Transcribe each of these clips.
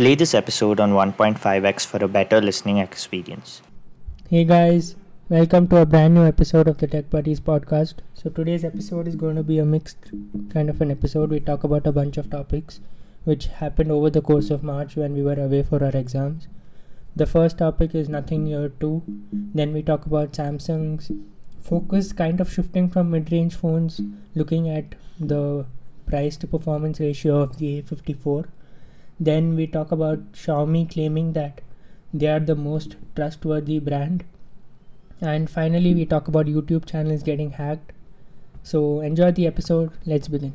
Play this episode on 1.5x for a better listening experience. Hey guys, welcome to a brand new episode of the Tech Buddies podcast. So today's episode is going to be a mixed kind of an episode. We talk about a bunch of topics which happened over the course of March when we were away for our exams. The first topic is nothing Ear 2. Then we talk about Samsung's focus kind of shifting from mid-range phones looking at the price to performance ratio of the A54 then we talk about Xiaomi claiming that they are the most trustworthy brand. And finally, we talk about YouTube channels getting hacked. So enjoy the episode. Let's begin.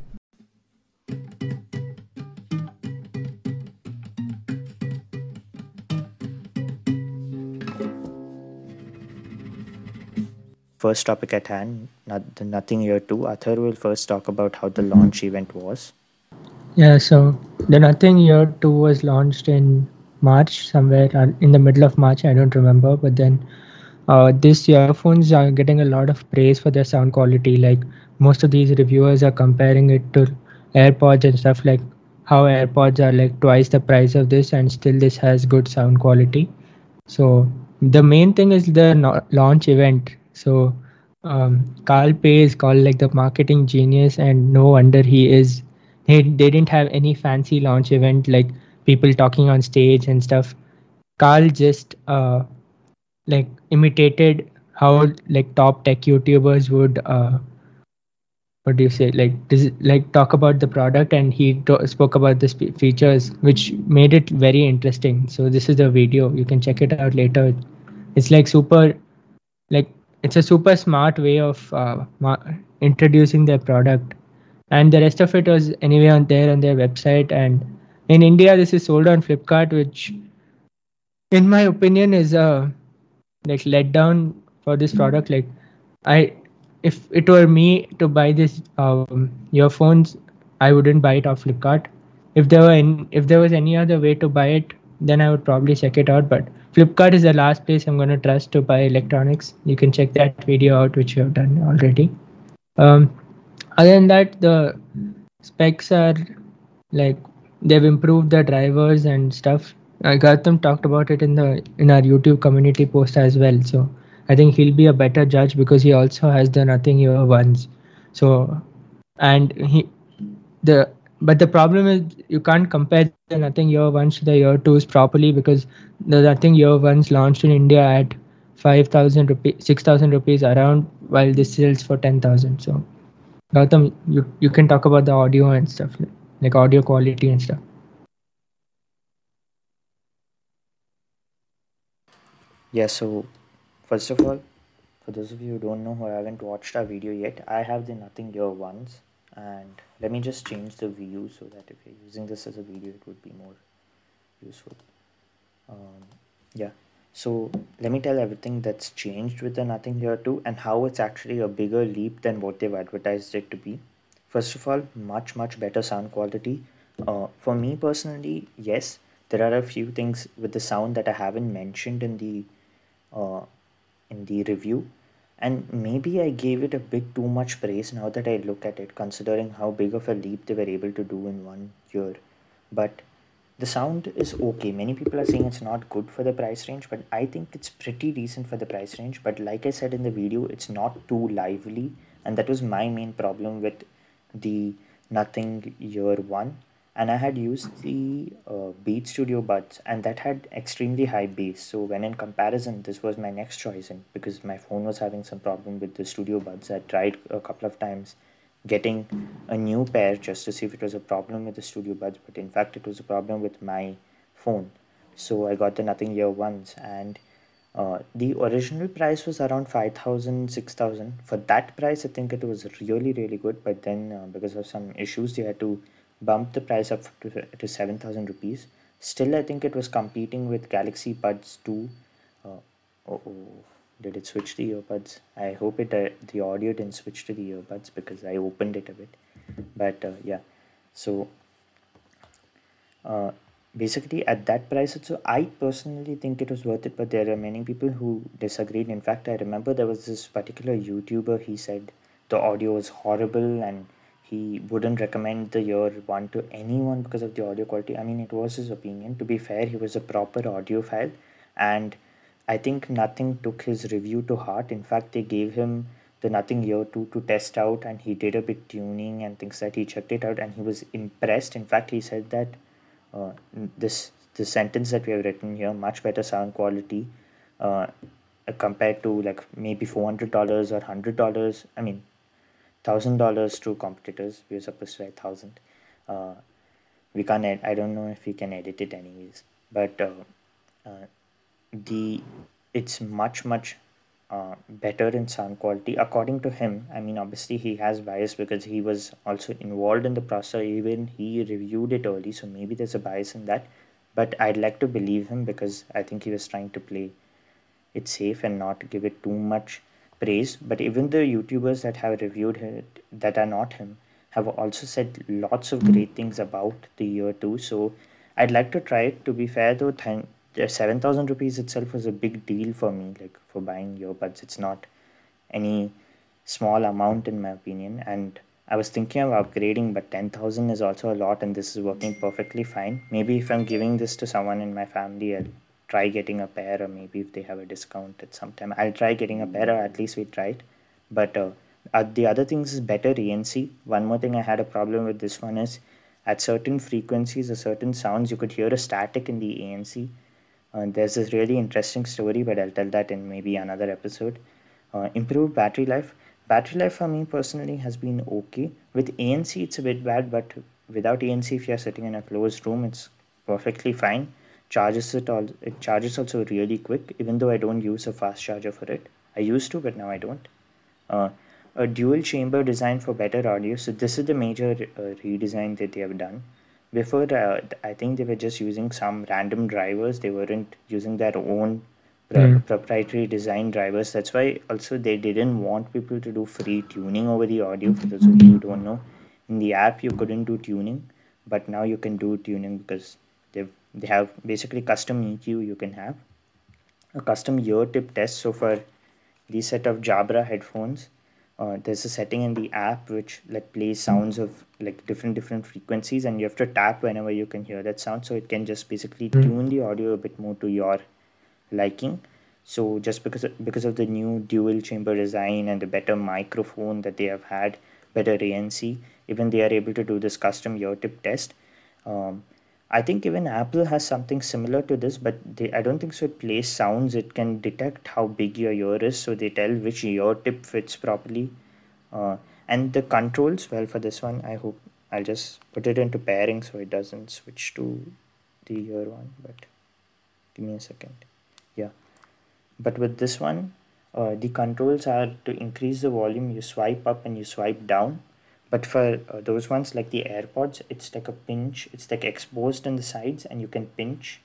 First topic at hand, not, Nothing Ear 2. Atharv will first talk about how the launch event was. Yeah, so the Nothing Ear 2 was launched in March, somewhere uh, in the middle of March, I don't remember. But then uh, these earphones are getting a lot of praise for their sound quality. Like most of these reviewers are comparing it to AirPods and stuff like how AirPods are like twice the price of this and still this has good sound quality. So the main thing is the no- launch event. So um, Carl Pei is called like the marketing genius, and no wonder he is they, they didn't have any fancy launch event like people talking on stage and stuff. Carl just uh like imitated how like top tech youtubers would uh what do you say? Like this like talk about the product and he to- spoke about the sp- features which made it very interesting. So this is the video. You can check it out later. It's like super like it's a super smart way of uh, ma- introducing their product and the rest of it was anyway on there on their website. And in india this is sold on flipkart which in my opinion is a like letdown for this product. Like i if it were me to buy this um, earphones i wouldn't buy it off flipkart. If there were in, if there was any other way to buy it then i would probably check it out. But flipkart is the last place i'm going to trust to buy electronics. You can check that video out which we have done already. Um, other than that the specs are like they've improved the drivers and stuff uh, Gautam talked about it in the in our YouTube community post as well. So I think he'll be a better judge because he also has the nothing Ear ones. So and he the but the problem is you can't compare the nothing Ear ones to the Ear twos properly because the nothing Ear ones launched in India at five thousand rupees, six thousand rupees around, while this sells for ten thousand. So Gautam, you, you can talk about the audio and stuff, like audio quality and stuff. Yeah, so first of all, for those of you who don't know who haven't watched our video yet, I have the Nothing Ear ones. And let me just change the view so that if you're using this as a video, it would be more useful. Um, yeah, so let me tell everything that's changed with the Nothing Ear 2 and how it's actually a bigger leap than what they've advertised it to be. First of all, much, much better sound quality. Uh, for me personally, yes, there are a few things with the sound that I haven't mentioned in the uh, in the review and maybe I gave it a bit too much praise now that I look at it, considering how big of a leap they were able to do in one year. But the sound is okay. Many people are saying it's not good for the price range, but I think it's pretty decent for the price range. But like I said in the video, it's not too lively, and that was my main problem with the Nothing Ear 1 and I had used the uh, Beat Studio buds, and that had extremely high bass. So when in comparison, this was my next choice, and because my phone was having some problem with the Studio buds, I tried a couple of times getting a new pair just to see if it was a problem with the Studio buds, but in fact, it was a problem with my phone. So I got the Nothing Ear ones, and uh, the original price was around 5000 6000 for that price i think it was really really good but then uh, because of some issues they had to bump the price up to, to 7000 rupees still i think it was competing with galaxy buds 2 uh, did switch the earbuds. I hope it uh, the audio didn't switch to the earbuds because i opened it a bit. But uh, yeah. So uh, basically at that price so i personally think it was worth it but there are many people who disagreed. In fact i remember there was this particular youtuber he said the audio was horrible and he wouldn't recommend the Ear one to anyone because of the audio quality. I mean, it was his opinion. To be fair, he was a proper audiophile, and I think nothing took his review to heart. In fact, they gave him the Nothing Ear 2 to test out, and he did a bit tuning and things that he checked it out, and he was impressed. In fact, he said that uh, this the sentence that we have written here much better sound quality uh, compared to like maybe four hundred dollars or hundred dollars. I mean thousand dollars to competitors. We are supposed to write thousand. Uh, we can't. Ed- I don't know if we can edit it anyways. But uh, uh, the it's much much uh, better in sound quality according to him. I mean, obviously he has bias because he was also involved in the process. Even he reviewed it early, so maybe there's a bias in that. But I'd like to believe him because I think he was trying to play it safe and not give it too much praise. But even the YouTubers that have reviewed it that are not him have also said lots of great things about the Ear 2. So I'd like to try it. To be fair though, th- seven thousand rupees itself was a big deal for me, like for buying earbuds. It's not any small amount in my opinion, and I was thinking of upgrading, but ten thousand is also a lot, and this is working perfectly fine. Maybe if I'm giving this to someone in my family, I'll try getting a pair or maybe if they have a discount at some time i'll try getting a pair or at least we it but uh, uh, the other things is better ANC. One more thing I had a problem with this one is at certain frequencies or certain sounds you could hear a static in the ANC. Uh, there's this really interesting story, but I'll tell that in maybe another episode. Uh, improved battery life. Battery life for me personally has been okay. With ANC, it's a bit bad, but without ANC, if you're sitting in a closed room, it's perfectly fine charges it all it charges also really quick even though i don't use a fast charger for it i used to but now i don't uh, a dual chamber design for better audio so this is the major uh, redesign that they have done before uh, i think they were just using some random drivers. They weren't using their own mm. proprietary design drivers. That's why also they didn't want people to do free tuning over the audio for those of you who don't know. In the app you couldn't do tuning but now you can do tuning because they've they have basically custom EQ you can have. A custom ear tip test. So for these set of Jabra headphones uh, there's a setting in the app which like plays sounds of like different different frequencies and you have to tap whenever you can hear that sound so it can just basically mm. tune the audio a bit more to your liking so just because of, because of the new dual chamber design and the better microphone that they have had better ANC even they are able to do this custom ear tip test um, I think even Apple has something similar to this, but they, I don't think so. It plays sounds. It can detect how big your ear is, so they tell which ear tip fits properly. Uh, and the controls, well, for this one, I hope I'll just put it into pairing so it doesn't switch to the ear one. But give me a second. Yeah, but with this one, uh, the controls are to increase the volume. You swipe up and you swipe down but for uh, those ones like the airpods it's like a pinch. It's like exposed in the sides and you can pinch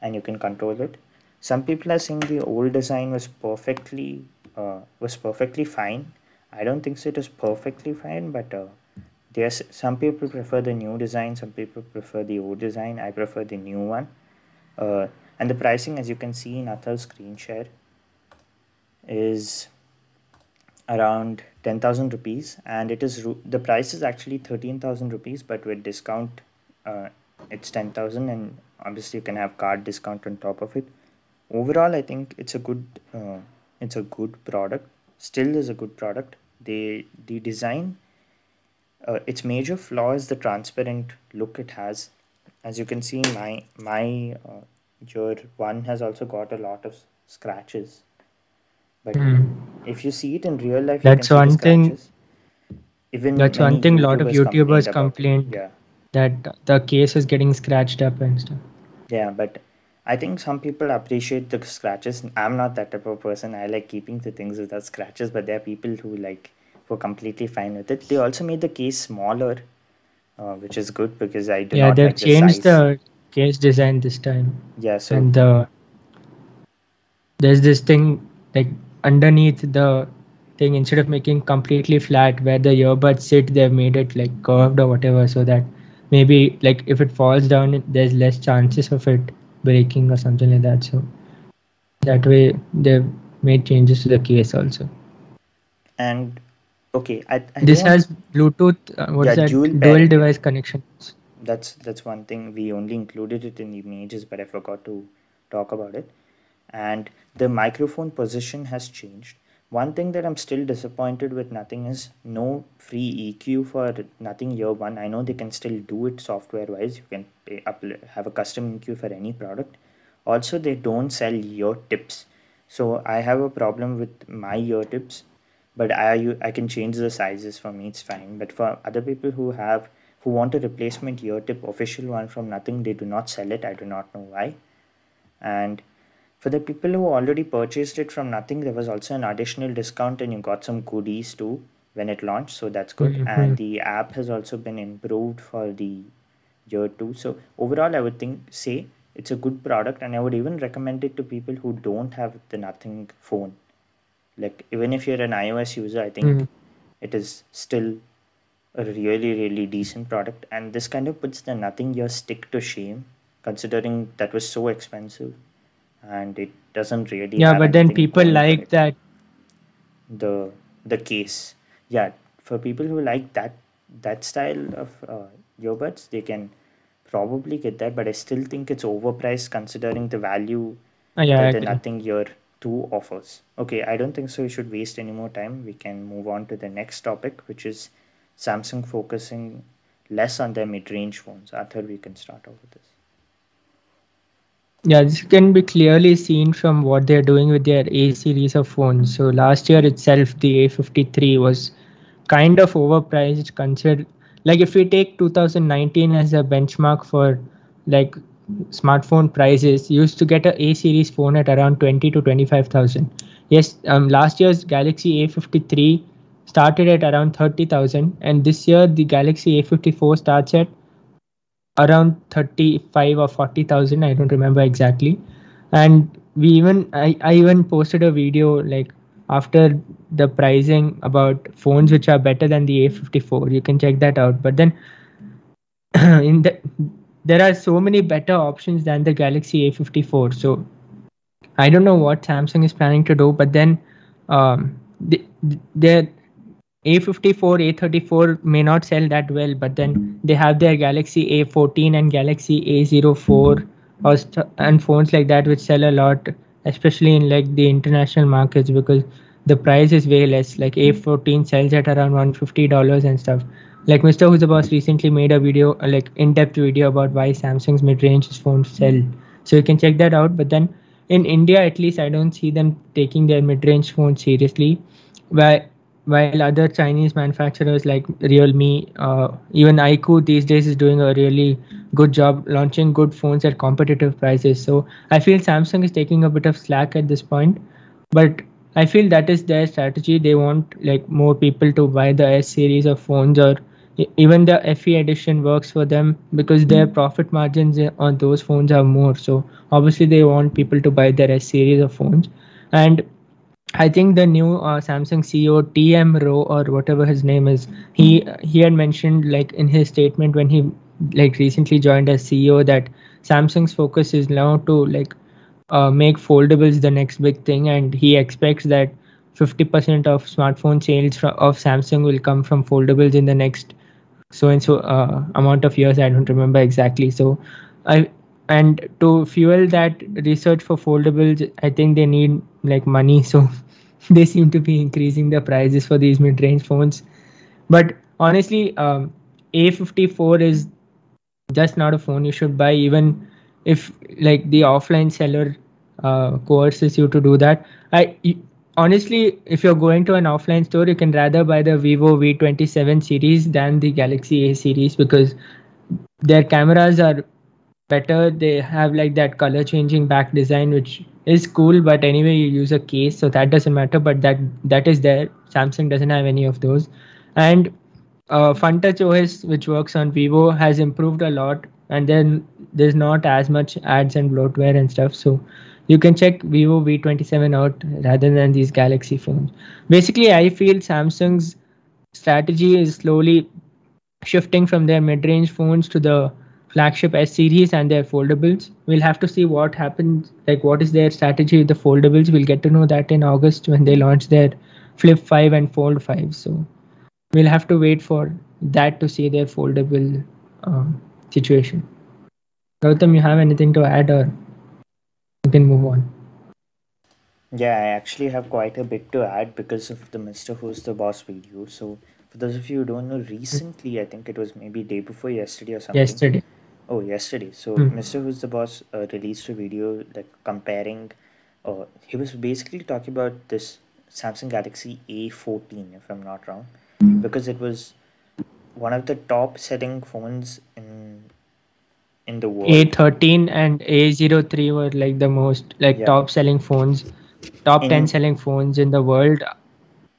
and you can control it. Some people are saying the old design was perfectly uh, was perfectly fine. I don't think so it was perfectly fine but uh, there's some people prefer the new design some people prefer the old design. I prefer the new one. Uh, and the pricing as you can see in Athar's screen share is around 10000 rupees and it is the price is actually 13000 rupees but with discount uh, it's 10000 and obviously you can have card discount on top of it. Overall i think it's a good uh, it's a good product still is a good product. They the design uh, its major flaw is the transparent look it has. As you can see my my uh, one has also got a lot of scratches but mm. if you see it in real life, that's one thing. Even that's one thing. A lot of YouTubers complain yeah. that the case is getting scratched up and stuff. Yeah, but I think some people appreciate the scratches. I'm not that type of person. I like keeping the things without scratches, but there are people who like were completely fine with it. They also made the case smaller, uh, which is good because I do yeah, they've like changed the, the, case design this time. Yeah, so and the there's this thing like underneath the thing instead of making completely flat where the earbuds sit they've made it like curved or whatever so that maybe like if it falls down there's less chances of it breaking or something like that so that way they've made changes to the case also and Okay, I, I This has Bluetooth. Uh, what Yeah, that? dual Dual device connections. That's that's one thing we only included it in the images, but I forgot to talk about it. And the microphone position has changed. One thing that I'm still disappointed with nothing is no free EQ for nothing Ear one. I know they can still do it software wise. You can pay, have a custom EQ for any product. Also, they don't sell ear tips. So I have a problem with my ear tips, but I, I can change the sizes for me. It's fine. But for other people who have who want a replacement ear tip, official one from nothing, they do not sell it. I do not know why. And for the people who already purchased it from nothing, there was also an additional discount and you got some goodies too when it launched. So that's good. Mhm. And the app has also been improved for the Ear two. So overall, I would think say it's a good product, and I would even recommend it to people who don't have the nothing phone. Like even if you're an iOS user, I think Mhm. it is still a really really decent product and this kind of puts the nothing Ear stick to shame considering that was so expensive and it doesn't really Yeah, but then people like that. the the case. Yeah for people who like that that style of uh, earbuds they can probably get that but i still think it's overpriced considering the value Uh, yeah, I that the nothing Ear 2 offers. Okay i don't think so we should waste any more time. We can move on to the next topic which is samsung focusing less on their mid-range phones. Atharv we can start off with this Yeah, this can be clearly seen from what they're doing with their A series of phones. So last year itself, the A53 was kind of overpriced. Considered like if we take 2019 as a benchmark for like smartphone prices, used to get a A series phone at around 20 to 25,000. Yes, um, last year's Galaxy A53 started at around 30,000, and this year the Galaxy A54 starts at around 35 or 40,000 I don't remember exactly. And we even I, I even posted a video like after the pricing about phones which are better than the A54 you can check that out. But then in the there are so many better options than the Galaxy A54 so I don't know what Samsung is planning to do but then um the, their a54, A34 may not sell that well, but then they have their Galaxy A14 and Galaxy A04 or st- and phones like that which sell a lot, especially in like the international markets because the price is way less. Like A14 sells at around $150 and stuff. Like Mr. Who's the Boss recently made a video, like in-depth video about why Samsung's mid-range phones sell. So you can check that out. But then in India, at least, I don't see them taking their mid-range phones seriously. Why? While other Chinese manufacturers like Realme, uh, even iQOO these days is doing a really good job launching good phones at competitive prices. So I feel Samsung is taking a bit of slack at this point, but I feel that is their strategy. They want like more people to buy the S series of phones or even the FE edition works for them because their profit margins on those phones are more. So obviously they want people to buy their S series of phones and I think the new uh, Samsung CEO TM Roh or whatever his name is, he he had mentioned like in his statement when he like recently joined as CEO that Samsung's focus is now to like uh, make foldables the next big thing, and he expects that 50% of smartphone sales fro- of Samsung will come from foldables in the next so and so uh, amount of years. I don't remember exactly. So I and to fuel that research for foldables, I think they need like money. So they seem to be increasing the prices for these mid-range phones. But honestly, um, A54 is just not a phone you should buy, even if like the offline seller uh, coerces you to do that. I honestly, if you're going to an offline store, you can rather buy the Vivo V27 series than the Galaxy A series because their cameras are better. They have like that color changing back design, which is cool. But anyway, you use a case, so that doesn't matter. But that that is there. Samsung doesn't have any of those, and uh, FunTouch OS, which works on Vivo, has improved a lot. And then there's not as much ads and bloatware and stuff. So you can check Vivo V27 out rather than these Galaxy phones. Basically, I feel Samsung's strategy is slowly shifting from their mid-range phones to the flagship S series and their foldables. We'll have to see what happens, like what is their strategy with the foldables. We'll get to know that in August when they launch their Flip 5 and Fold 5. So we'll have to wait for that to see their foldable um, situation. Gautam, you have anything to add or you can move on? Yeah, I actually have quite a bit to add because of the Mr. Who's the Boss video. So, for those of you who don't know, recently, I think it was maybe day before yesterday or something. Yesterday. Oh, yesterday. So, Hmm. Mr. Who's the Boss uh, released a video like comparing. Uh, he was basically talking about this Samsung Galaxy A14, if I'm not wrong, because it was one of the top selling phones in in the world. A13 and A03 were like the most like Yeah. top selling phones, top 10 In- selling phones in the world,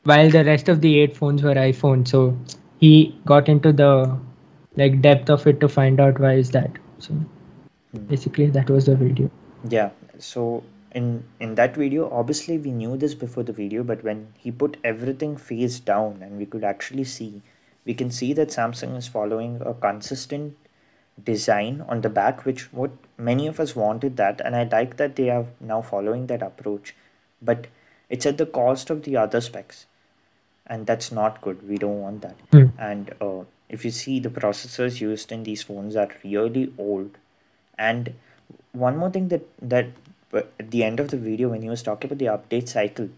while the rest of the eight phones were iPhone. So he got into the like depth of it to find out why is that. So Hmm. basically that was the video. Yeah. So in in that video, obviously we knew this before the video, but when he put everything face down and we could actually see, we can see that Samsung is following a consistent design on the back, which what many of us wanted that, and I like that they are now following that approach, but it's at the cost of the other specs, and that's not good. We don't want that. Hmm. And uh, if you see the processors used in these phones are really old, and one more thing that that at the end of the video when he was talking about the update cycle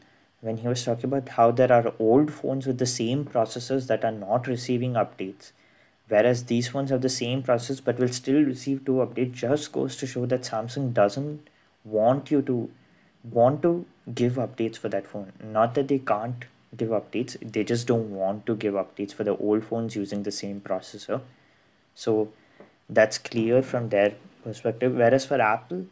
when he was talking about how there are old phones with the same processors that are not receiving updates whereas these phones have the same process but will still receive two updates just goes to show that samsung doesn't want you to want to give updates for that phone. Not that they can't give updates. They just don't want to give updates for the old phones using the same processor. So that's clear from their perspective. Whereas for apple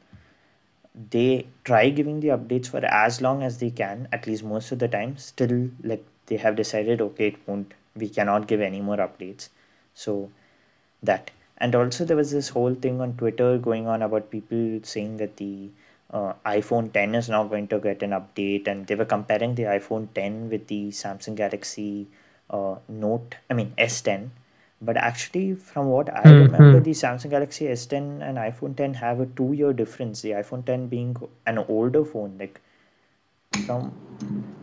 they try giving the updates for as long as they can at least most of the time. Still like they have decided okay it won't we cannot give any more updates. So that. And also there was this whole thing on twitter going on about people saying that the uh, iphone 10 is now going to get an update and they were comparing the iphone 10 with the samsung galaxy uh, note i mean s10 but actually from what i Hmm, remember hmm. the samsung galaxy s10 and iphone 10 have a two year difference the iphone 10 being an older phone like from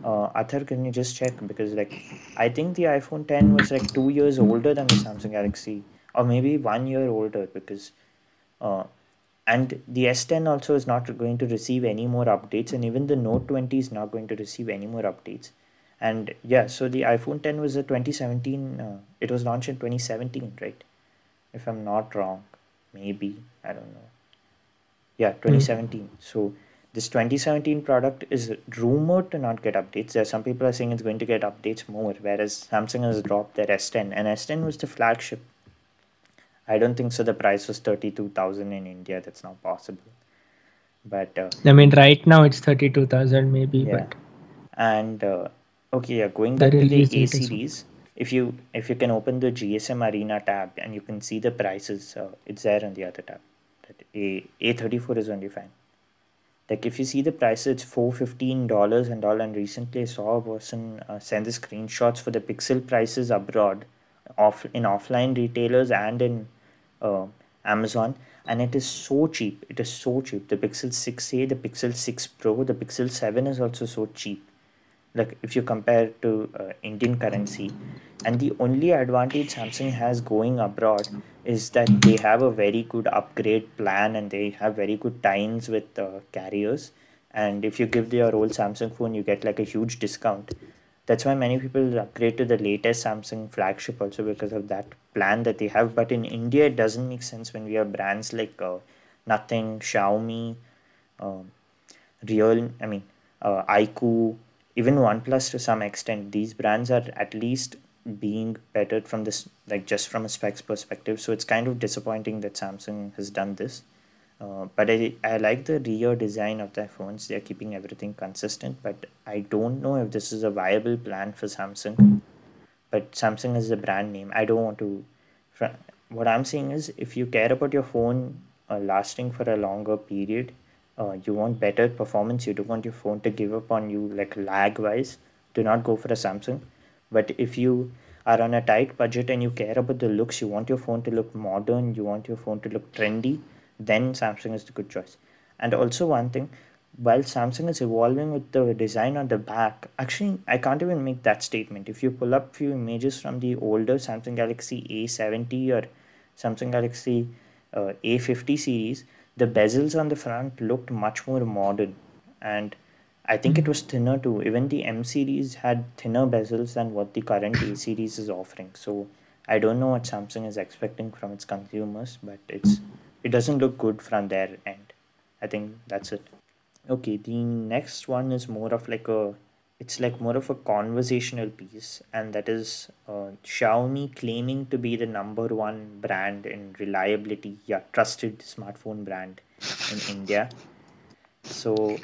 uh, Athar, can you just check? Because like I think the iPhone 10 was like two years older than the Samsung Galaxy, or maybe one year older. Because uh, and the S10 also is not going to receive any more updates, and even the Note 20 is not going to receive any more updates. And yeah, so the iPhone 10 was a 2017. Uh, it was launched in 2017, right? If I'm not wrong, maybe I don't know. Yeah, 2017. So this 2017 product is rumored to not get updates. There are some people are saying it's going to get updates more, whereas Samsung has dropped their S10, and S10 was the flagship. I don't think so. The price was 32,000 in India. That's not possible. But uh, I mean, right now it's 32,000 maybe, yeah, but and uh, okay, yeah. Going back to the A series, if you if you can open the GSM Arena tab and you can see the prices, uh, it's there on the other tab. That A A34 is only fine. Like if you see the prices, it's four fifteen dollars and all. And recently, I saw a person uh, send the screenshots for the Pixel prices abroad, off in offline retailers and in uh, Amazon, and it is so cheap. It is so cheap. The Pixel 6a, the Pixel 6 Pro, the Pixel 7 is also so cheap. Like if you compare to uh, Indian currency, and the only advantage Samsung has going abroad is that they have a very good upgrade plan and they have very good ties with uh, carriers. And if you give your old Samsung phone, you get like a huge discount. That's why many people upgrade to the latest Samsung flagship also because of that plan that they have. But in India, it doesn't make sense when we have brands like uh, Nothing, Xiaomi, um, Real, I mean, uh, iQOO, even OnePlus to some extent. These brands are at least being bettered from this, like just from a specs perspective. So it's kind of disappointing that Samsung has done this. Uh, but I, I like the rear design of their phones. They're keeping everything consistent, but I don't know if this is a viable plan for Samsung. But Samsung is a brand name. I don't want to. What I'm saying is, if you care about your phone uh, lasting for a longer period, uh, you want better performance, you don't want your phone to give up on you like lag wise, do not go for a Samsung. But if you are on a tight budget and you care about the looks, you want your phone to look modern, you want your phone to look trendy, then Samsung is the good choice. And also, one thing while Samsung is evolving with the design on the back, actually, I can't even make that statement. If you pull up few images from the older Samsung Galaxy A70 or Samsung Galaxy uh, A50 series, the bezels on the front looked much more modern, and I think it was thinner too. Even the M series had thinner bezels than what the current A series is offering. So I don't know what Samsung is expecting from its consumers, but it's it doesn't look good from their end. I think that's it. Okay, the next one is more of like a it's like more of a conversational piece, and that is uh, Xiaomi claiming to be the number one brand in reliability, yeah, trusted smartphone brand in India. So,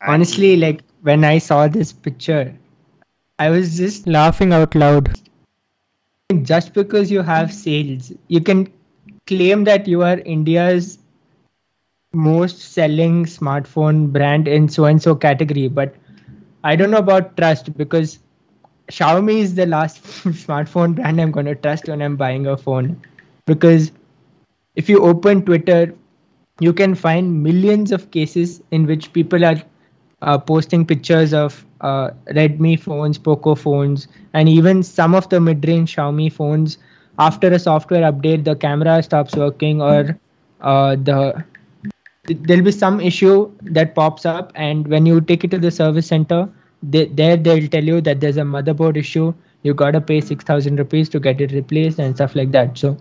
Honestly, like when I saw this picture, I was just laughing out loud. Just because you have sales, you can claim that you are India's most selling smartphone brand in so and so category but i don't know about trust because xiaomi is the last smartphone brand i'm going to trust when i'm buying a phone. Because if you open twitter you can find millions of cases in which people are uh, posting pictures of uh, redmi phones poco phones and even some of the mid-range xiaomi phones after a software update the camera stops working or uh, the there'll be some issue that pops up and when you take it to the service center they, there they'll tell you that there's a motherboard issue. You gotta pay 6000 rupees to get it replaced and stuff like that. So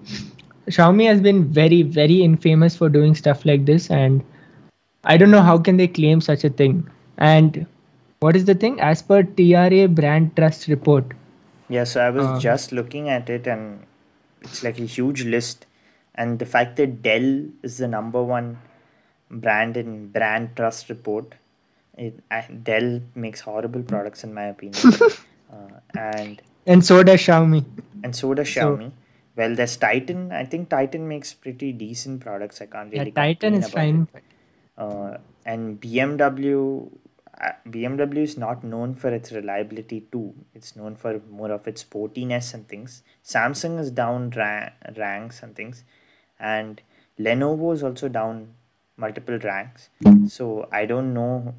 xiaomi has been very very infamous for doing stuff like this and i don't know how can they claim such a thing. And what is the thing? As per tra brand trust report. Yeah, so I was Uh, just looking at it, and it's like a huge list. And the fact that Dell is the number one brand in brand trust report, it, I, Dell makes horrible products in my opinion. uh, and and so does xiaomi and so does So- Xiaomi. Well, there's Titan. I think Titan makes pretty decent products. I can't really yeah really titan is about it. fine uh, and BMW BMW is not known for its reliability too. It's known for more of its sportiness and things. Samsung is down ra- ranks and things, and Lenovo is also down multiple ranks. So I don't know.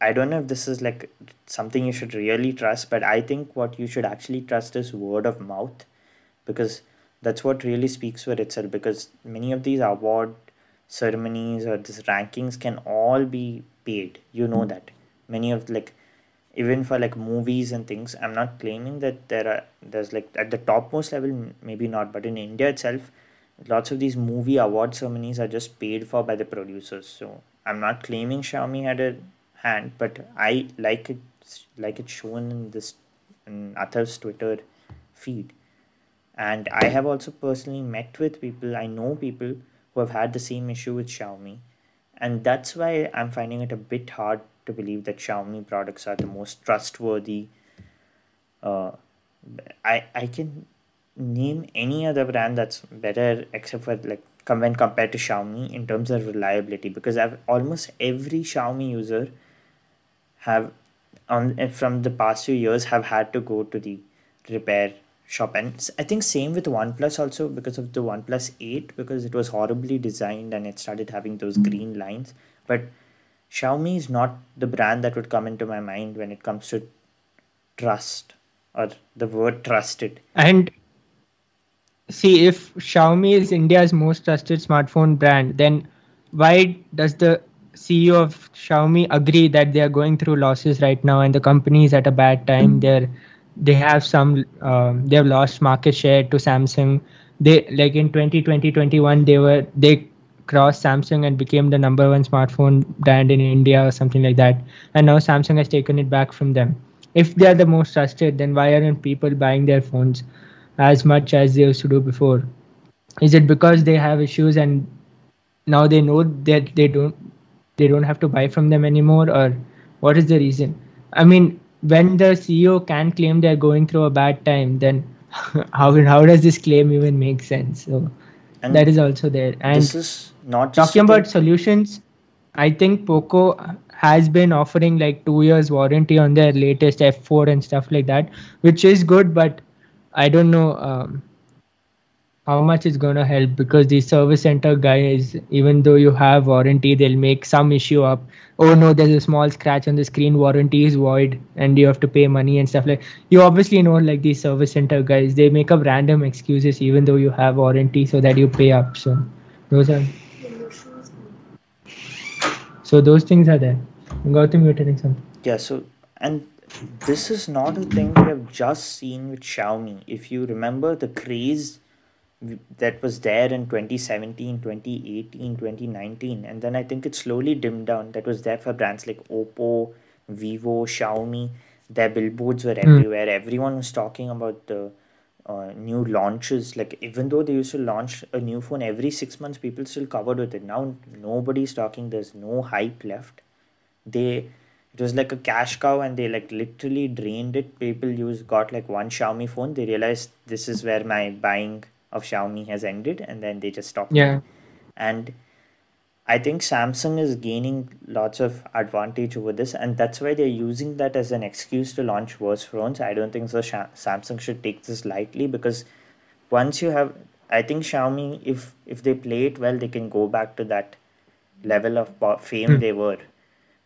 I don't know if this is like something you should really trust, but I think what you should actually trust is word of mouth because that's what really speaks for itself because many of these award ceremonies or these rankings can all be paid you know that many of like even for like movies and things i'm not claiming that there are there's like at the topmost level maybe not but in india itself lots of these movie award ceremonies are just paid for by the producers. So i'm not claiming xiaomi had a hand but i like it like it's shown in this in Athar's twitter feed. And i have also personally met with people i know people who have had the same issue with xiaomi. And that's why i'm finding it a bit hard to believe that xiaomi products are the most trustworthy uh, i i can name any other brand that's better except for like when compared to xiaomi in terms of reliability because i've almost every xiaomi user have on eh, from the past few years have had to go to the repair shop. And i think same with oneplus also because of the oneplus 8 because it was horribly designed and it started having those green lines. But xiaomi is not the brand that would come into my mind when it comes to trust or the word trusted And see, if Xiaomi is India's most trusted smartphone brand, then why does the CEO of Xiaomi agree that they are going through losses right now and the company is at a bad time? They're they have some um, they have lost market share to Samsung. They like in 2020 21 they were they crossed Samsung and became the number one smartphone brand in India or something like that. And now Samsung has taken it back from them. If they are the most trusted, then why aren't people buying their phones as much as they used to do before? Is it because they have issues and now they know that they don't they don't have to buy from them anymore, or what is the reason? I mean, when the CEO can claim they're going through a bad time, then how how does this claim even make sense? So and that is also there. And this is not talking the- about solutions i think poco has been offering like two years warranty on their latest f4 and stuff like that which is good but i don't know um, how much it's going to help because the service center guys even though you have warranty they'll make some issue up. Oh no there's a small scratch on the screen warranty is void and you have to pay money and stuff like you obviously know like these service center guys they make up random excuses even though you have warranty so that you pay up so those are so those things are there. Gautam, you're telling something. Yeah so and this is not a thing we have just seen with xiaomi. If you remember the craze that was there in 2017 2018 2019 and then i think it slowly dimmed down. That was there for brands like oppo vivo xiaomi. Their billboards were Hmm. everywhere. Everyone was talking about the uh, new launches. Like even though they used to launch a new phone every six months people still covered with it. Now nobody's talking. There's no hype left. They it was like a cash cow and they like literally drained it. People use got like one xiaomi phone. They realized this is where my buying of xiaomi has ended and then they just stopped. Yeah. And i think samsung is gaining lots of advantage over this and that's why they're using that as an excuse to launch worse phones. I don't think so Sha- samsung should take this lightly because once you have i think xiaomi if if they play it well they can go back to that level of fame Hmm. they were.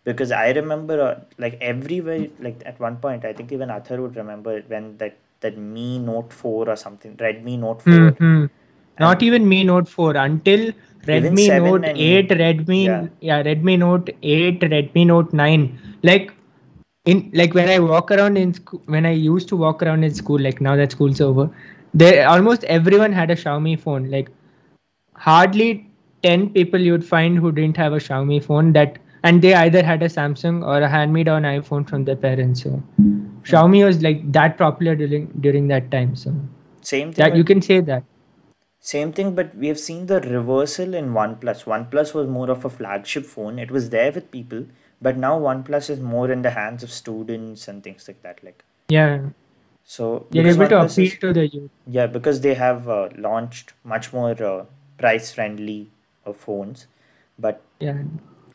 Because i remember uh, like everywhere like at one point i think even Atharv would remember when that that Mi note 4 or something redmi note 4 hmm Not even Mi Note 4 until Redmi 7 Note and 8, Redmi yeah. yeah. Redmi Note 8, Redmi Note 9. Like in like when I walk around in school, when I used to walk around in school, like now that school's over, there almost everyone had a Xiaomi phone. Like hardly 10 people you'd find who didn't have a Xiaomi phone that and they either had a Samsung or a hand-me-down iPhone from their parents. So mm. Xiaomi was like that popular during during that time. So same thing that you can say that. Same thing, but we have seen the reversal in OnePlus. OnePlus was more of a flagship phone. It was there with people, but now OnePlus is more in the hands of students and things like that. Like Yeah, so, you're able to appeal is- to the youth. yeah, because they have uh, launched much more uh, price-friendly uh, phones. But Yeah,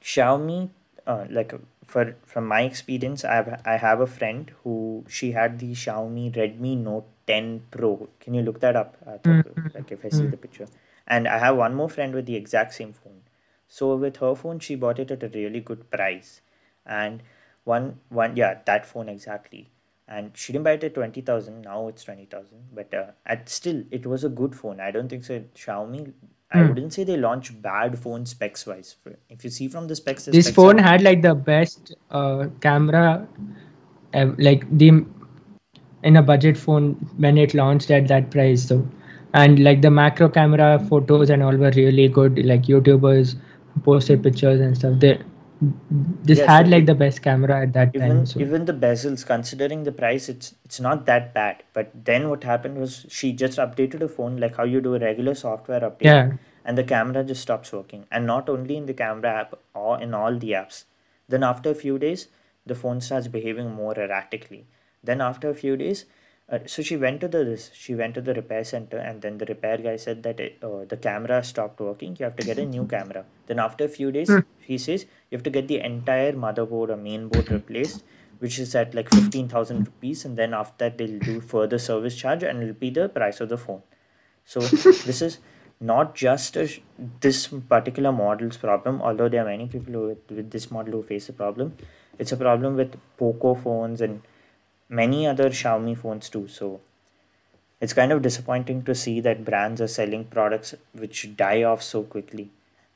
Xiaomi, uh, like for from my experience, I have I have a friend who she had the Xiaomi Redmi Note 10 Pro. Can you look that up? Uh, Mhm. Like if I see Mm. the picture, and I have one more friend with the exact same phone. So with her phone, she bought it at a really good price, and one one yeah that phone exactly. And she didn't buy it at twenty thousand. Now it's twenty thousand, but uh, at still it was a good phone. I don't think so. Xiaomi. I Hmm. wouldn't say they launch bad phone specs wise. If you see from the specs, the this specs phone are- had like the best uh, camera, uh, like the in a budget phone when it launched at that price. So, and like the macro camera photos and all were really good. Like YouTubers posted pictures and stuff. They this Yeah, had like the best camera at that even time. So even the bezels considering the price it's it's not that bad but then what happened was she just updated a phone like how you do a regular software update yeah, and the camera just stops working and not only in the camera app or in all the apps then after a few days the phone starts behaving more erratically then after a few days uh, so she went to the this she went to the repair center and then the repair guy said that it, uh, the camera stopped working you have to get a new camera then after a few days Hmm. he says you have to get the entire motherboard or main board replaced which is at like 15000 rupees and then after that they'll do further service charge and it'll be the price of the phone so this is not just a, this particular model's problem, although there are many people who, with, with this model who face a problem. It's a problem with Poco phones and many other Xiaomi phones too. So it's kind of disappointing to see that brands are selling products which die off so quickly.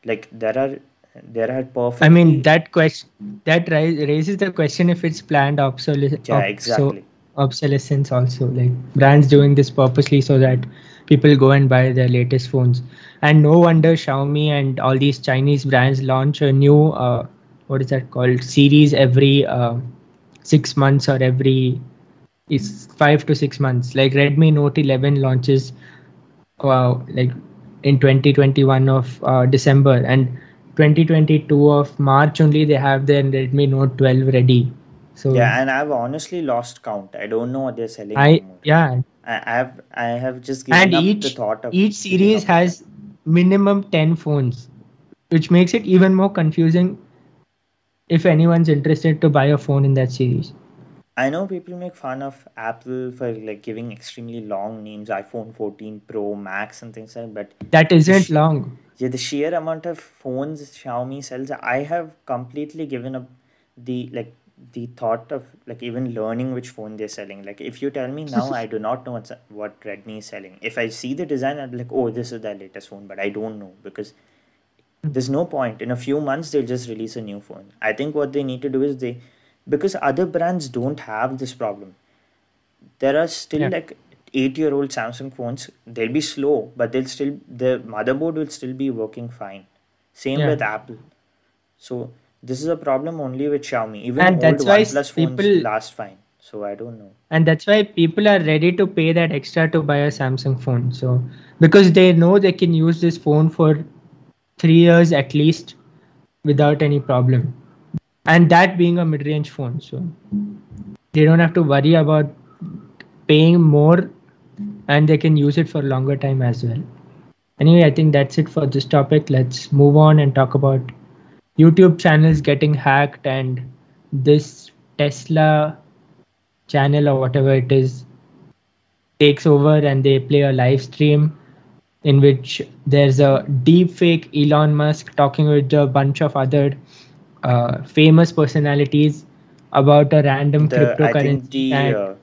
Like there are there are perfect. I mean that question that raises the question if it's planned obsolescence. yeah, exactly. obsolescence also like brands doing this purposely so that people go and buy their latest phones and no wonder xiaomi and all these chinese brands launch a new uh, what is that called series every uh, six months or every is five to six months like redmi note 11 launches uh, like in 2021 of uh, december and 2022 of march only they have their redmi note 12 ready so Yeah, and I've honestly lost count. I don't know what they're selling I anymore. yeah, I, I have I have just given and up the each thought of each series has minimum 10 phones which makes it even more confusing if anyone's interested to buy a phone in that series I know people make fun of Apple for like giving extremely long names, iPhone 14 Pro, Max, and things like that. But That isn't long. yeah, the sheer amount of phones Xiaomi sells, I have completely given up the like the thought of like even learning which phone they're selling. Like if you tell me now, I do not know what's what Redmi is selling. If I see the design, be like, oh, this is their latest phone, but I don't know because Mm-hmm. there's no point. In a few months, they'll just release a new phone. I think what they need to do is they because other brands don't have this problem. There are still Yeah. like eight year old Samsung phones. They'll be slow, but they'll still the motherboard will still be working fine. Same Yeah. with Apple. So this is a problem only with Xiaomi. Even And old that's why s- OnePlus phones people last fine. So I don't know. and that's why people are ready to pay that extra to buy a Samsung phone. So because they know they can use this phone for three years at least without any problem. And that being a mid-range phone. So they don't have to worry about paying more and they can use it for longer time as well. Anyway, I think that's it for this topic. Let's move on and talk about YouTube channels getting hacked and this Tesla channel or whatever it is takes over and they play a live stream in which there's a deep fake Elon Musk talking with a bunch of other uh, famous personalities about a random The I think cryptocurrency the uh,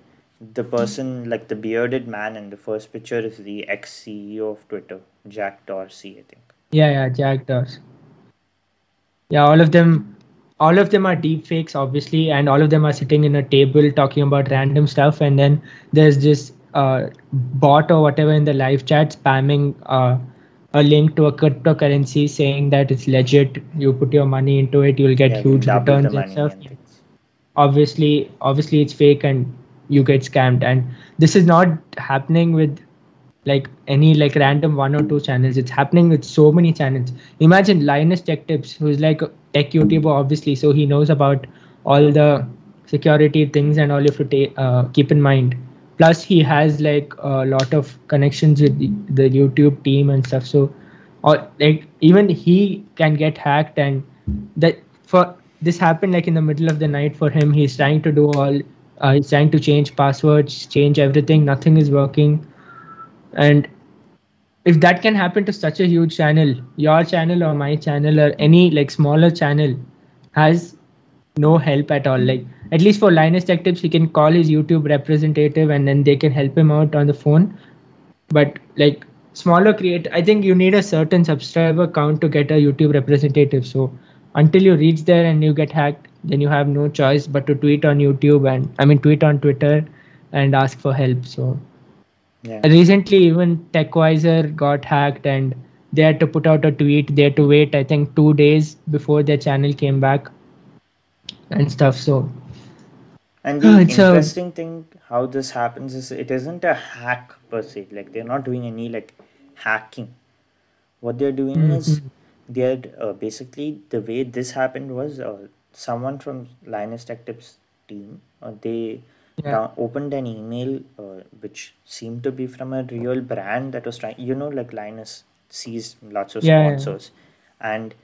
the person like the bearded man in the first picture is the ex CEO of Twitter, Jack Dorsey, I think. yeah yeah Jack Dorsey. yeah all of them all of them are deep fakes obviously and all of them are sitting in a table talking about random stuff and then there's this bot or whatever in the live chat spamming uh, a link to a cryptocurrency saying that it's legit you put your money into it you'll get Yeah, huge returns and stuff. and obviously obviously it's fake and you get scammed. And this is not happening with like any like random one or two channels. It's happening with so many channels. Imagine linus tech tips who's like a tech youtuber obviously so he knows about all the security things and all you have to ta- uh, keep in mind plus he has like a lot of connections with the, the youtube team and stuff. So or like even he can get hacked and that for this happened like in the middle of the night for him. He's trying to do all uh, he's trying to change passwords change everything. Nothing is working. And if that can happen to such a huge channel your channel or my channel or any like smaller channel has no help at all. Like at least for linus tech tips he can call his youtube representative and then they can help him out on the phone. But like smaller create i think you need a certain subscriber count to get a youtube representative. So until you reach there and you get hacked then you have no choice but to tweet on youtube and i mean tweet on twitter and ask for help. So Yeah. recently even techwiser got hacked and they had to put out a tweet. They had to wait i think two days before their channel came back and stuff so And the a interesting thing how this happens is it isn't a hack per se. Like they're not doing any like hacking. What they're doing is Mhm. they're uh, basically the way this happened was uh, someone from Linus Tech Tips team. Uh, they yeah down, opened an email uh, which seemed to be from a real brand that was trying. You know, like Linus sees lots of yeah, yeah. sponsors, and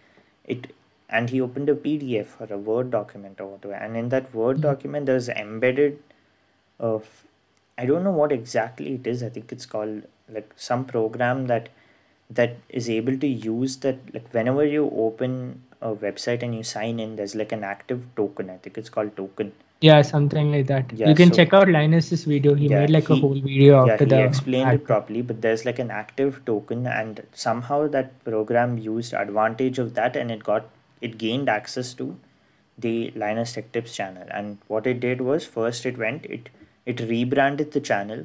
it and he opened a PDF or a Word document or whatever. And in that Word Mhm. document, there's embedded of I don't know what exactly it is. I think it's called like some program that that is able to use that like whenever you open a website and you sign in, there's like an active token. I think it's called token. yeah something like that Yeah. you can So check out linus's video he yeah, made like a whole video yeah after he the explained it properly, but there's like an active token, and somehow that program used advantage of that, and it got it gained access to the Linus Tech Tips channel. And what it did was first it went it it rebranded the channel.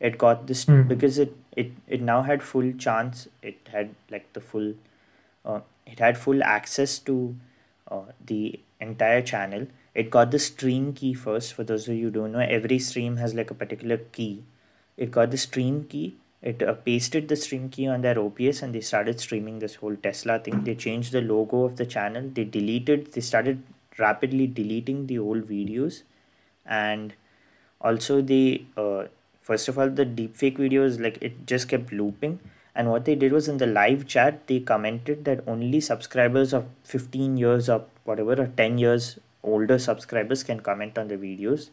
It got this Hmm. because it it it now had full chance. It had like the full uh, it had full access to uh, the entire channel. It got the stream key first. For those of you who don't know, every stream has like a particular key. It got the stream key. It uh, pasted the stream key on their OBS and they started streaming this whole Tesla thing. They changed the logo of the channel. They deleted. They started rapidly deleting the old videos, and also they uh, first of all the deepfake videos like it just kept looping and what they did was in the live chat they commented that only subscribers of 15 years or whatever or 10 years older subscribers can comment on the videos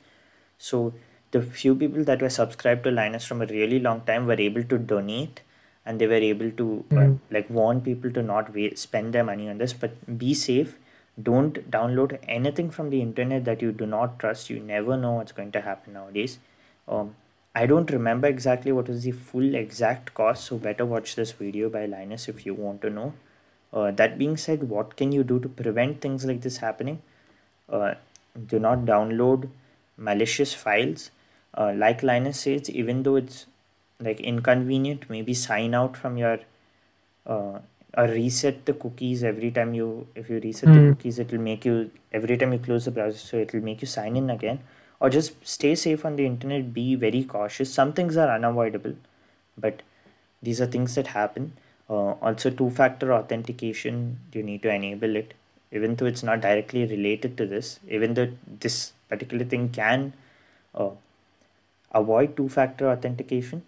So the few people that were subscribed to Linus from a really long time were able to donate and they were able to uh, Mm. like warn people to not wait, spend their money on this. But be safe. Don't download anything from the internet that you do not trust. You never know what's going to happen nowadays. Um, i don't remember exactly what was the full exact cost so better watch this video by linus if you want to know. Uh, that being said what can you do to prevent things like this happening? Uh, do not download malicious files uh, like linus says even though it's like inconvenient maybe sign out from your uh, or reset the cookies every time you if you reset the Hmm. cookies it will make you every time you close the browser so it will make you sign in again. Or just stay safe on the internet be very cautious. Some things are unavoidable but these are things that happen. Uh, also two factor authentication you need to enable it. Even though it's not directly related to this even though this particular thing can uh, avoid two factor authentication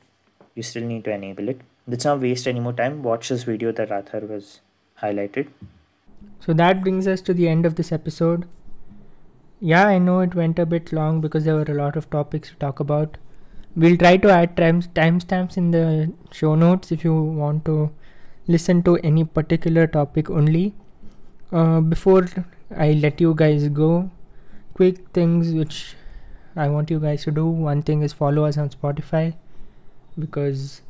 you still need to enable it let's not waste any more time watch this video that Atharv was highlighted So that brings us to the end of this episode. Yeah, I know it went a bit long because there were a lot of topics to talk about. We'll try to add time timestamps in the show notes if you want to listen to any particular topic only. Uh, before I let you guys go, quick things which I want you guys to do. One thing is follow us on Spotify because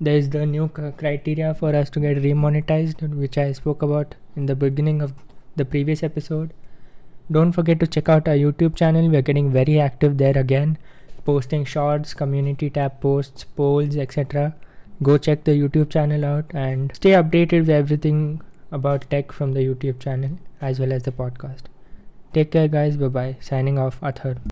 there's the new criteria for us to get remonetized, which I spoke about in the beginning of the previous episode. Don't forget to check out our YouTube channel. We're getting very active there again, posting shorts, community tab posts, polls, etc. Go check the YouTube channel out and stay updated with everything about tech from the YouTube channel as well as the podcast. Take care, guys. Bye bye. Signing off, Atharv.